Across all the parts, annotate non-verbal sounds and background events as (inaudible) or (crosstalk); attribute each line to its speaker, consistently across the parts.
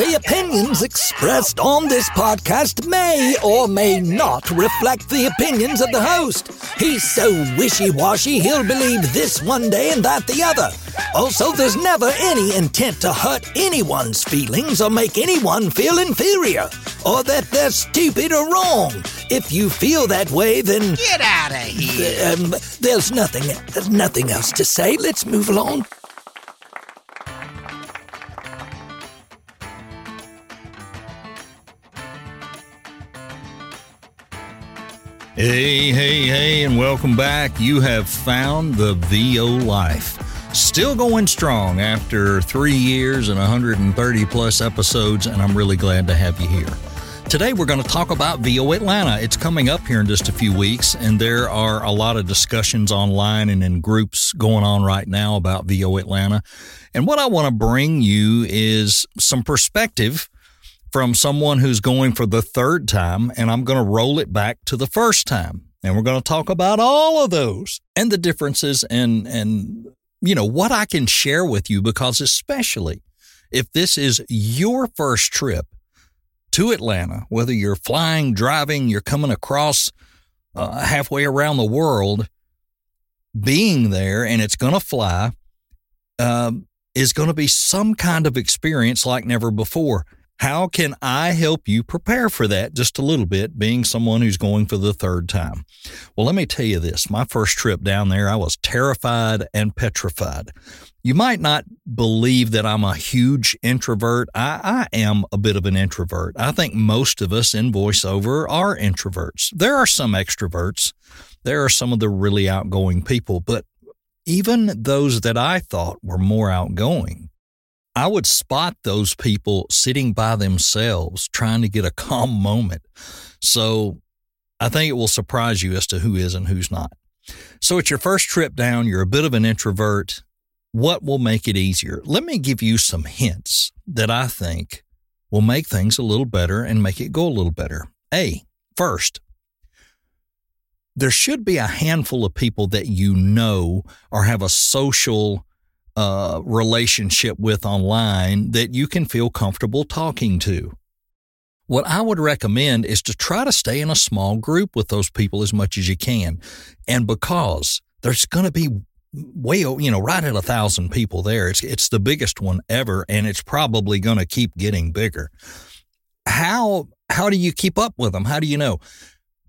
Speaker 1: The opinions expressed on this podcast may or may not reflect the opinions of the host. He's so wishy washy, he'll believe this one day and that the other. Also, there's never any intent to hurt anyone's feelings or make anyone feel inferior, or that they're stupid or wrong. If you feel that way, then.
Speaker 2: Get out of here!
Speaker 1: Um, there's nothing, nothing else to say. Let's move along.
Speaker 3: Hey, hey, hey, and welcome back. You have found the VO Life. Still going strong after three years and 130 plus episodes, and I'm really glad to have you here. Today, we're going to talk about VO Atlanta. It's coming up here in just a few weeks, and there are a lot of discussions online and in groups going on right now about VO Atlanta. And what I want to bring you is some perspective from someone who's going for the third time, and I'm going to roll it back to the first time. And we're going to talk about all of those and the differences and, and, you know, what I can share with you because especially if this is your first trip to Atlanta, whether you're flying, driving, you're coming across uh, halfway around the world, being there and it's going to fly uh, is going to be some kind of experience like never before. How can I help you prepare for that just a little bit, being someone who's going for the third time? Well, let me tell you this. My first trip down there, I was terrified and petrified. You might not believe that I'm a huge introvert. I, I am a bit of an introvert. I think most of us in voiceover are introverts. There are some extroverts. There are some of the really outgoing people, but even those that I thought were more outgoing, I would spot those people sitting by themselves trying to get a (laughs) calm moment. So I think it will surprise you as to who is and who's not. So it's your first trip down. You're a bit of an introvert. What will make it easier? Let me give you some hints that I think will make things a little better and make it go a little better. A, first, there should be a handful of people that you know or have a social uh, relationship with online that you can feel comfortable talking to. What I would recommend is to try to stay in a small group with those people as much as you can. And because there's going to be way, you know, right at a thousand people there, it's, it's the biggest one ever, and it's probably going to keep getting bigger. How, how do you keep up with them? How do you know?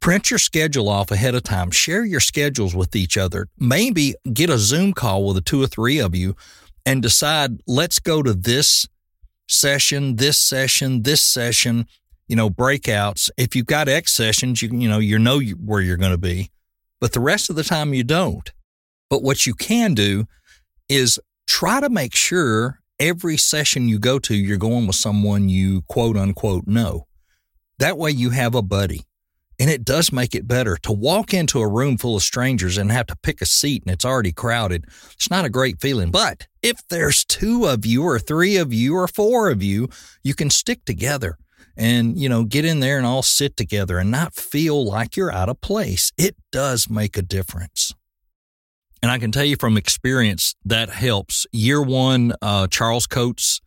Speaker 3: Print your schedule off ahead of time. Share your schedules with each other. Maybe get a Zoom call with the two or three of you and decide, let's go to this session, this session, this session, you know, breakouts. If you've got X sessions, you, you know, you know where you're going to be, but the rest of the time you don't. But what you can do is try to make sure every session you go to, you're going with someone you quote unquote know. That way you have a buddy. And it does make it better to walk into a room full of strangers and have to pick a seat and it's already crowded. It's not a great feeling. But if there's two of you or three of you or four of you, you can stick together and, you know, get in there and all sit together and not feel like you're out of place. It does make a difference. And I can tell you from experience that helps. Year one, uh, Charles Coates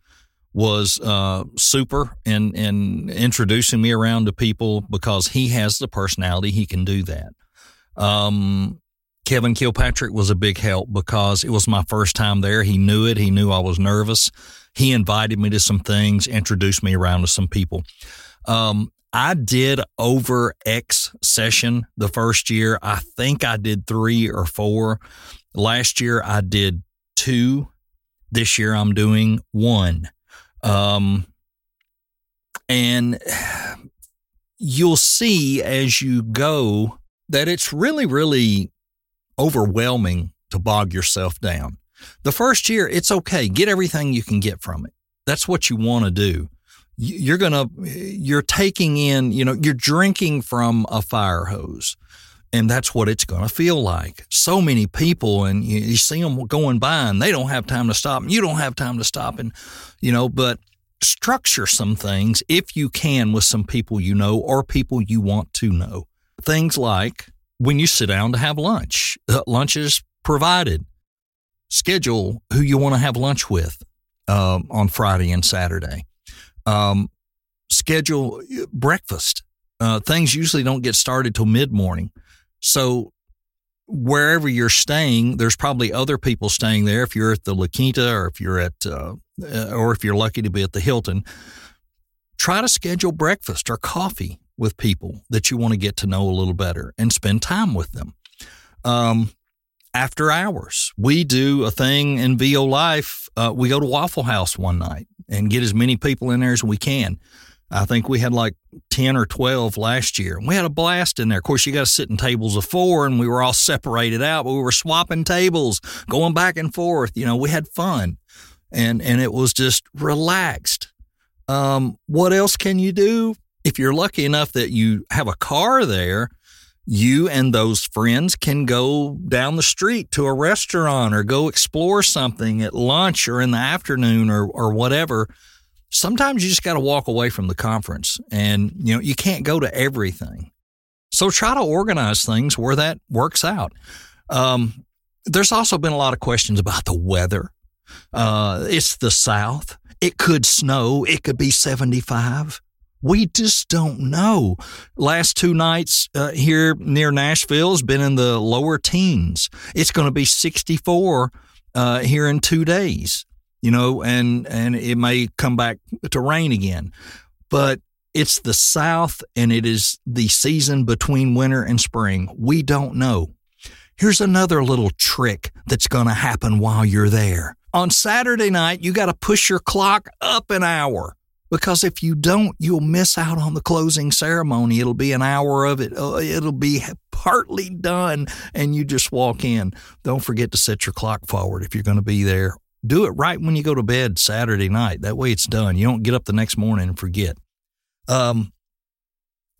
Speaker 3: was uh, super in in introducing me around to people because he has the personality he can do that. Um, Kevin Kilpatrick was a big help because it was my first time there. He knew it. He knew I was nervous. He invited me to some things, introduced me around to some people. Um, I did over X session the first year. I think I did three or four. Last year I did two. This year I'm doing one. Um, and you'll see as you go that it's really, really overwhelming to bog yourself down. The first year, it's okay. Get everything you can get from it. That's what you want to do. You're going to, you're taking in, you know, you're drinking from a fire hose. And that's what it's going to feel like. So many people, and you, you, see them going by, and they don't have time to stop, and you don't have time to stop, and you know. But structure some things if you can with some people you know or people you want to know. Things like when you sit down to have lunch, uh, lunch is provided. Schedule who you want to have lunch with um, on Friday and Saturday. Um, schedule uh, breakfast. Uh, things usually don't get started till mid morning. So wherever you're staying, there's probably other people staying there. If you're at the La Quinta or if you're at, uh, uh, or if you're lucky to be at the Hilton, try to schedule breakfast or coffee with people that you want to get to know a little better and spend time with them. Um, after hours, we do a thing in VO Life. Uh, we go to Waffle House one night and get as many people in there as we can. I think we had like 10 or 12 last year. We had a blast in there. Of course, you got to sit in tables of four and we were all separated out, but we were swapping tables, going back and forth. You know, we had fun and, and it was just relaxed. Um, what else can you do? If you're lucky enough that you have a car there, you and those friends can go down the street to a restaurant or go explore something at lunch or in the afternoon or, or whatever sometimes you just got to walk away from the conference and you know you can't go to everything. So try to organize things where that works out. Um, there's also been a lot of questions about the weather. Uh, it's the south. It could snow. It could be 75 we just don't know. Last two nights uh, here near Nashville has been in the lower teens. It's going to be 64 uh, here in two days you know, and and it may come back to rain again. But it's the south and it is the season between winter and spring. We don't know. Here's another little trick that's going to happen while you're there. On Saturday night, you got to push your clock up an hour because if you don't, you'll miss out on the closing ceremony. It'll be an hour of it. Uh, it'll be partly done and you just walk in. Don't forget to set your clock forward if you're going to be there do it right when you go to bed Saturday night. That way it's done. You don't get up the next morning and forget. Um,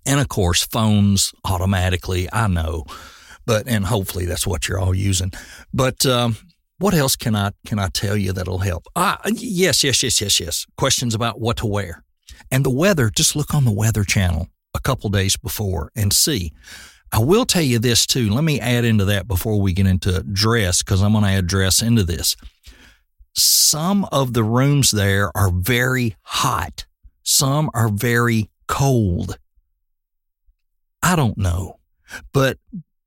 Speaker 3: and of course, phones automatically. I know, but and hopefully that's what you're all using. But um, what else can I can I tell you that'll help? Ah, yes, yes, yes, yes, yes. Questions about what to wear and the weather. Just look on the Weather Channel a couple days before and see. I will tell you this too. Let me add into that before we get into dress because I'm going to add dress into this some of the rooms there are very hot, some are very cold. I don't know, but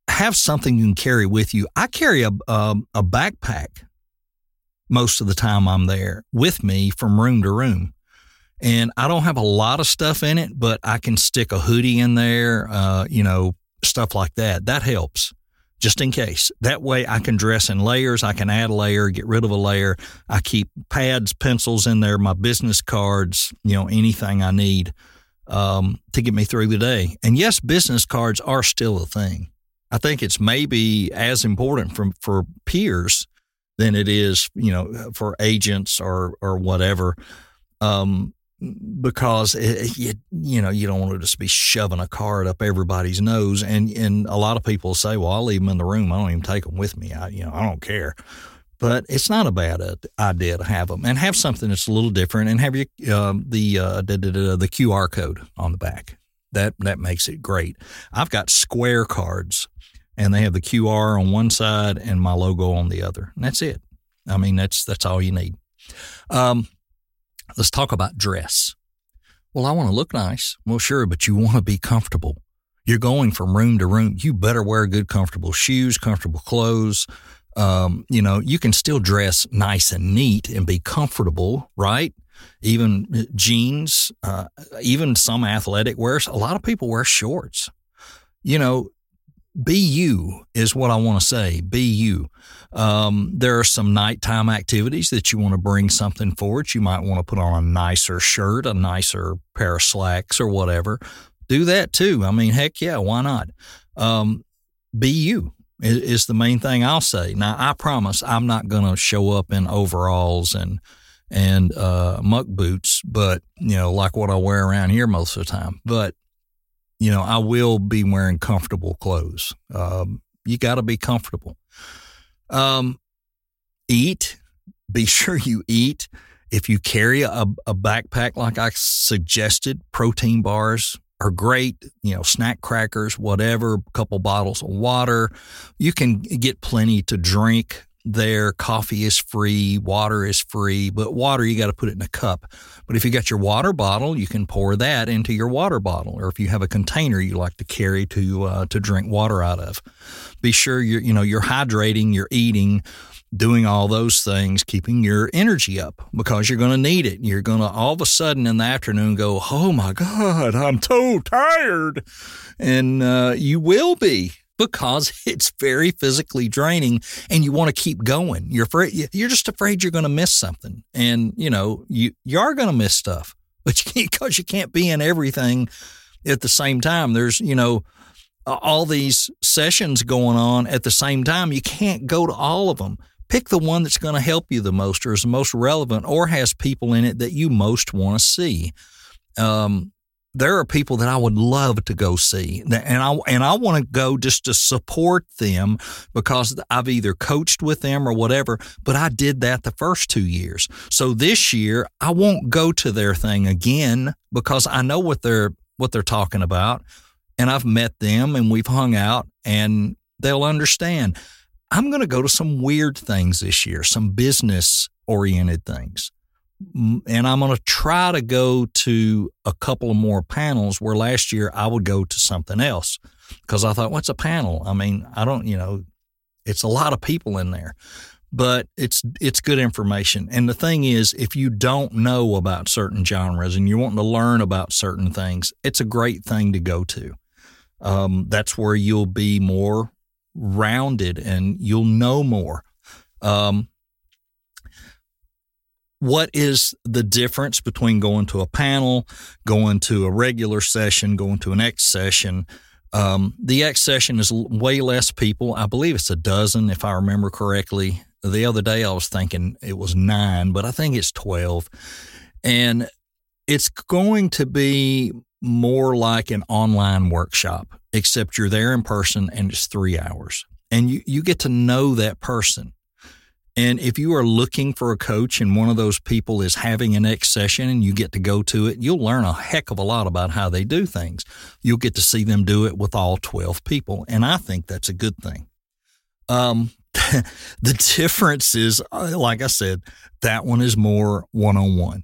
Speaker 3: have something you can carry with you. I carry a, a, a backpack most of the time I'm there with me from room to room. And I don't have a lot of stuff in it, but I can stick a hoodie in there, uh, you know, stuff like that. That helps just in case. That way I can dress in layers. I can add a layer, get rid of a layer. I keep pads, pencils in there, my business cards, you know, anything I need um, to get me through the day. And yes, business cards are still a thing. I think it's maybe as important for, for peers than it is, you know, for agents or, or whatever. Um, because it, you you know you don't want to just be shoving a card up everybody's nose. And and a lot of people say well I'll leave them in the room. I don't even take them with me. I you know I don't care. But it's not a bad idea to have them and have something that's a little different and have your uh, the uh, the, the QR code on the back. That that makes it great. I've got square cards and they have the QR on one side and my logo on the other. And that's it. I mean that's that's all you need. Um, Let's talk about dress. Well, I want to look nice. Well, sure, but you want to be comfortable. You're going from room to room. You better wear good, comfortable shoes, comfortable clothes. Um, you know, you can still dress nice and neat and be comfortable, right? Even uh, jeans, uh, even some athletic wears. A lot of people wear shorts. You know, be you is what I want to say. Be you. Um, there are some nighttime activities that you want to bring something for it. You might want to put on a nicer shirt, a nicer pair of slacks, or whatever. Do that too. I mean, heck yeah, why not? Um, be you is, is the main thing I'll say. Now, I promise I'm not going to show up in overalls and and uh, muck boots, but you know, like what I wear around here most of the time. But you know, I will be wearing comfortable clothes. Um, you got to be comfortable. Um, eat. Be (laughs) sure you eat. If you carry a, a backpack like I suggested, protein bars are great. You know, snack crackers, whatever, a couple bottles of water. You can get plenty to drink. There. Coffee is free, water is free, but water you got to put it in a cup. But if you got your water bottle, you can pour that into your water bottle, or if you have a container you like to carry to uh, to drink water out of. Be sure you're you know you're hydrating, you're eating, doing all those things, keeping your energy up because you're going to need it. You're going to all of a sudden in the afternoon go, "Oh my God, I'm so tired," and uh, you will be because (laughs) it's very physically draining and you want to keep going. You're afraid, you're just afraid you're going to miss something. And, you know, you, you are going to miss stuff, (laughs) but you can't, cause you can't be in everything at the same time. There's, you know, all these sessions going on at the same time. You can't go to all of them. Pick the one that's going to help you the most or is the most relevant or has people in it that you most want to see. Um, there are people that I would love to go see, and I and I want to go just to support them because I've either coached with them or whatever. But I did that the first two years, so this year I won't go to their thing again because I know what they're what they're talking about, and I've met them and we've hung out, and they'll understand. I'm going to go to some weird things this year, some business oriented things and I'm going to try to go to a couple of more panels where last year I would go to something else because I thought, what's a panel? I mean, I don't, you know, it's a lot of people in there, but it's it's good information. And the thing is, if you don't know about certain genres and you're wanting to learn about certain things, it's a great thing to go to. Um, that's where you'll be more rounded and you'll know more. Um, what is the difference between going to a panel, going to a regular session, going to an X session? Um, the X session is way less people. I believe it's a dozen, if I remember correctly. The other day I was thinking it was nine, but I think it's 12. And it's going to be more like an online workshop, except you're there in person and it's three hours. And you, you get to know that person. And if you are looking for a coach and one of those people is having a next session and you get to go to it, you'll learn a heck of a lot about how they do things. You'll get to see them do it with all 12 people. And I think that's a good thing. Um, (laughs) the difference is, uh, like I said, that one is more one on one,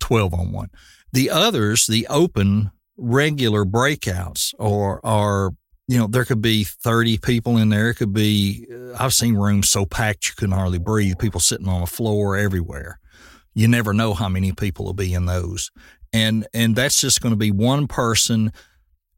Speaker 3: 12 on one. The others, the open regular breakouts or are you know, there could be 30 people in there. It could be, uh, I've seen rooms so packed you couldn't hardly breathe, people sitting on the floor everywhere. You never know how many people will be in those. And, and that's just going to be one person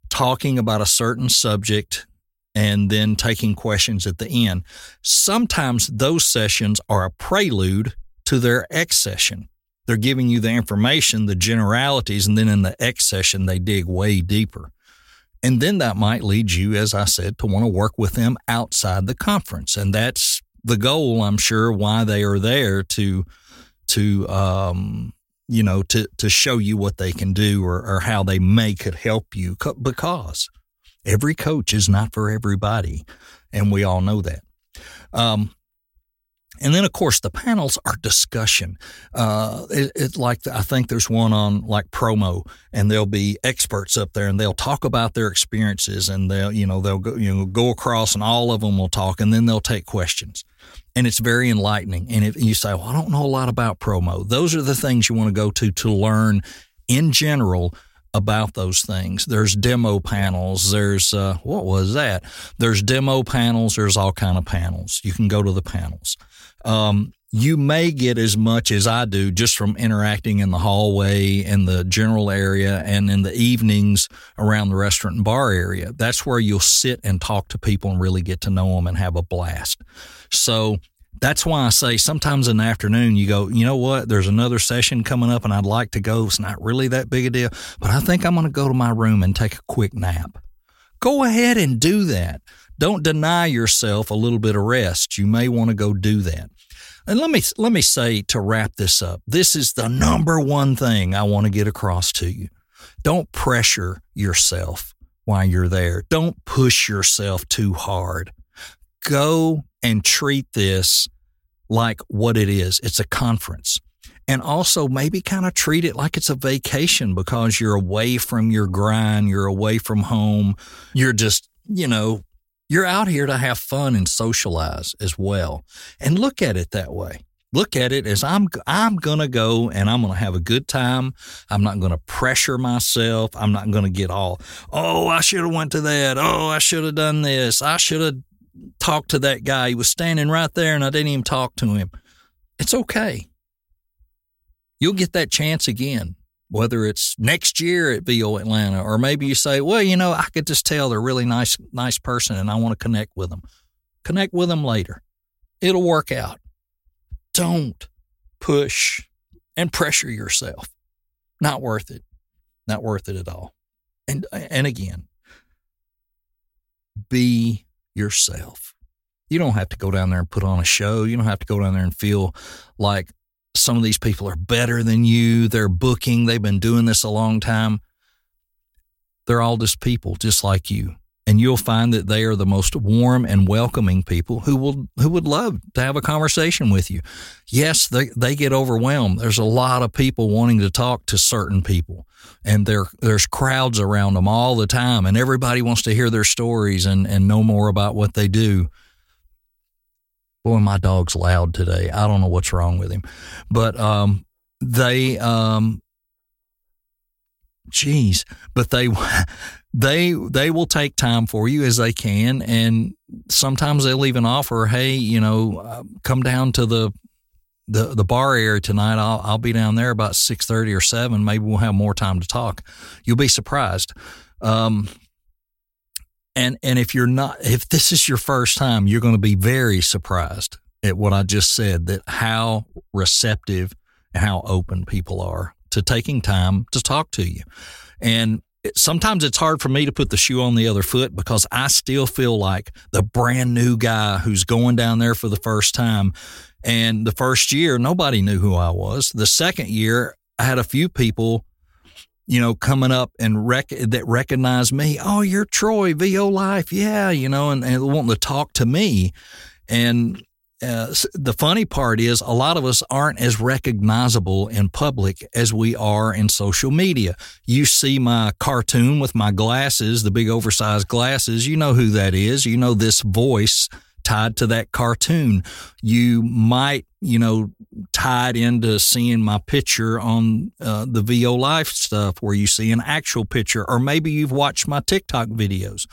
Speaker 3: talking about a certain subject and then taking questions at the end. Sometimes those sessions are a prelude to their X session. They're giving you the information, the generalities, and then in the X session, they dig way deeper. And then that might lead you, as I said, to want to work with them outside the conference. And that's the goal, I'm sure, why they are there to, to, um, you know, to, to show you what they can do or, or how they may could help you because every coach is not for everybody. And we all know that. Um, and then, of course, the panels are discussion. Uh, it, it, like I think there's one on like promo, and there'll be experts up there, and they'll talk about their experiences, and they'll you know they'll go you know go across, and all of them will talk, and then they'll take questions, and it's very enlightening. And if you say, "Well, I don't know a lot about promo," those are the things you want to go to to learn in general about those things. There's demo panels. There's uh, what was that? There's demo panels. There's all kind of panels. You can go to the panels. Um, you may get as much as I do just from interacting in the hallway and the general area and in the evenings around the restaurant and bar area. That's where you'll sit and talk to people and really get to know them and have a blast. So that's why I say sometimes in the afternoon you go, you know what, there's another session coming up and I'd like to go. It's not really that big a deal, but I think I'm going to go to my room and take a quick nap. Go ahead and do that. Don't deny yourself a little bit of rest. You may want to go do that. And let me let me say to wrap this up. This is the number one thing I want to get across to you. Don't pressure yourself while you're there. Don't push yourself too hard. Go and treat this like what it is. It's a conference. And also maybe kind of treat it like it's a vacation because you're away from your grind, you're away from home, you're just, you know, You're out here to have fun and socialize as well. And look at it that way. Look at it as I'm I'm going to go and I'm going to have a good time. I'm not going to pressure myself. I'm not going to get all, "Oh, I should have went to that. Oh, I should have done this. I should have talked to that guy. He was standing right there and I didn't even talk to him." It's okay. You'll get that chance again whether it's next year at VO Atlanta, or maybe you say, well, you know, I could just tell they're a really nice, nice person and I want to connect with them. Connect with them later. It'll work out. Don't push and pressure yourself. Not worth it. Not worth it at all. And, and again, be yourself. You don't have to go down there and put on a show. You don't have to go down there and feel like some of these people are better than you. They're booking, they've been doing this a long time. They're all just people, just like you. And you'll find that they are the most warm and welcoming people who will who would love to have a conversation with you. Yes, they, they get overwhelmed. There's a lot of people wanting to talk to certain people. And there there's crowds around them all the time and everybody wants to hear their stories and, and know more about what they do. Boy, my dog's loud today. I don't know what's wrong with him, but um, they, um, geez, but they, (laughs) they, they will take time for you as they can, and sometimes they'll even offer, hey, you know, uh, come down to the the the bar area tonight. I'll I'll be down there about six thirty or seven. Maybe we'll have more time to talk. You'll be surprised. Um, and and if you're not if this is your first time, you're going to be very surprised at what I just said that how receptive and how open people are to taking time to talk to you. And sometimes it's hard for me to put the shoe on the other foot because I still feel like the brand new guy who's going down there for the first time. And the first year, nobody knew who I was. The second year, I had a few people you know, coming up and rec- that recognize me. Oh, you're Troy, VO Life. Yeah, you know, and, and wanting to talk to me. And uh, the funny part is a lot of us aren't as recognizable in public as we are in social media. You see my cartoon with my glasses, the big oversized glasses. You know who that is. You know this voice tied to that cartoon. You might, you know, tied into seeing my picture on uh, the VO Life stuff where you see an actual picture, or maybe you've watched my TikTok videos.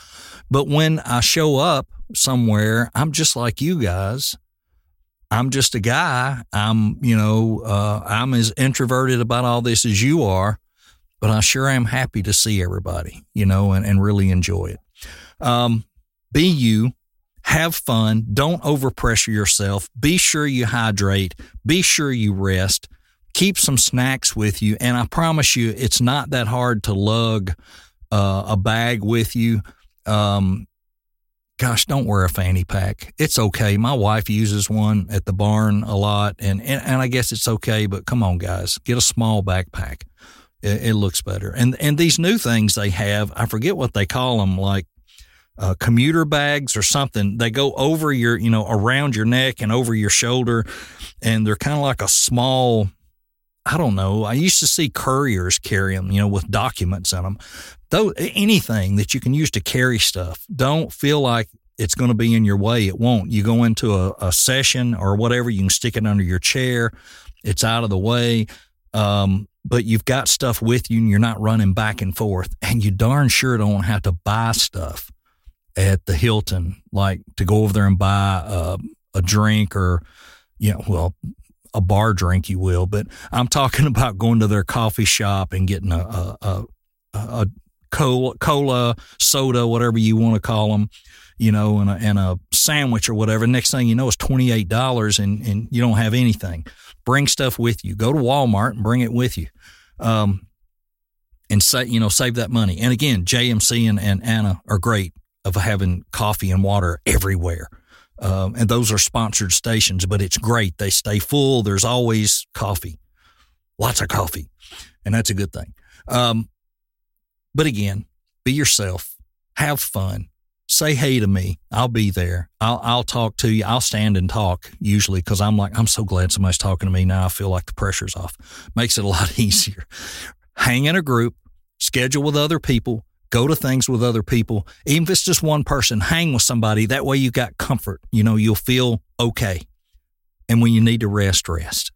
Speaker 3: But when I show up somewhere, I'm just like you guys. I'm just a guy. I'm, you know, uh, I'm as introverted about all this as you are, but I sure am happy to see everybody, you know, and, and really enjoy it. Um, be you have fun. Don't overpressure yourself. Be sure you hydrate. Be sure you rest. Keep some snacks with you. And I promise you, it's not that hard to lug uh, a bag with you. Um, gosh, don't wear a fanny pack. It's okay. My wife uses one at the barn a lot, and, and, and I guess it's okay, but come on, guys, get a small backpack. It, it, looks better. And, and these new things they have, I forget what they call them, like uh, commuter bags or something. They go over your, you know, around your neck and over your shoulder, and they're kind of like a small. I don't know. I used to see couriers carry them, you know, with documents in them. Though anything that you can use to carry stuff, don't feel like it's going to be in your way. It won't. You go into a, a session or whatever, you can stick it under your chair. It's out of the way. Um, but you've got stuff with you and you're not running back and forth and you darn sure don't have to buy stuff at the Hilton, like to go over there and buy a, a drink or, you know, well, a bar drink, you will. But I'm talking (laughs) about going to their coffee shop and getting a, a, a, a cola, cola, soda, whatever you want to call them, you know, and a, and a sandwich or whatever. Next thing you know, it's $28 and, and you don't have anything. Bring stuff with you. Go to Walmart and bring it with you. Um, and say, you know, save that money. And again, JMC and, and Anna are great of having coffee and water everywhere. Um, and those are sponsored stations, but it's great. They stay full. There's always coffee, lots of coffee, and that's a good thing. Um, but again, be yourself, have fun, say hey to me. I'll be there. I'll, I'll talk to you. I'll stand and talk usually because I'm like, I'm so glad somebody's talking to me now. I feel like the pressure's off. Makes it a lot (laughs) easier. Hang in a group, schedule with other people, Go to things with other people, even if it's just one person, hang with somebody. That way you got comfort. You know, you'll feel okay. And when you need to rest, rest.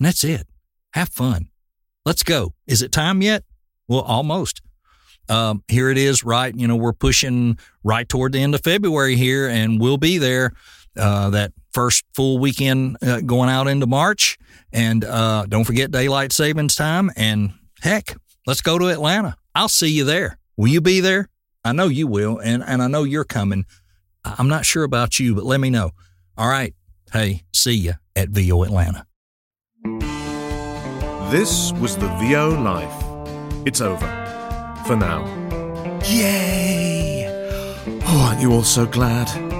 Speaker 3: And that's it. Have fun. Let's go. Is it time yet? Well, almost. Um, here it is, right? You know, we're pushing right toward the end of February here, and we'll be there uh, that first full weekend uh, going out into March. And uh, don't forget daylight savings time. And heck, let's go to Atlanta. I'll see you there. Will you be there? I know you will, and, and I know you're coming. I'm not sure about you, but let me know. All right. Hey, see you at VO Atlanta.
Speaker 2: This was the VO Life. It's over. For now.
Speaker 4: Yay!
Speaker 2: Oh, aren't you all so glad?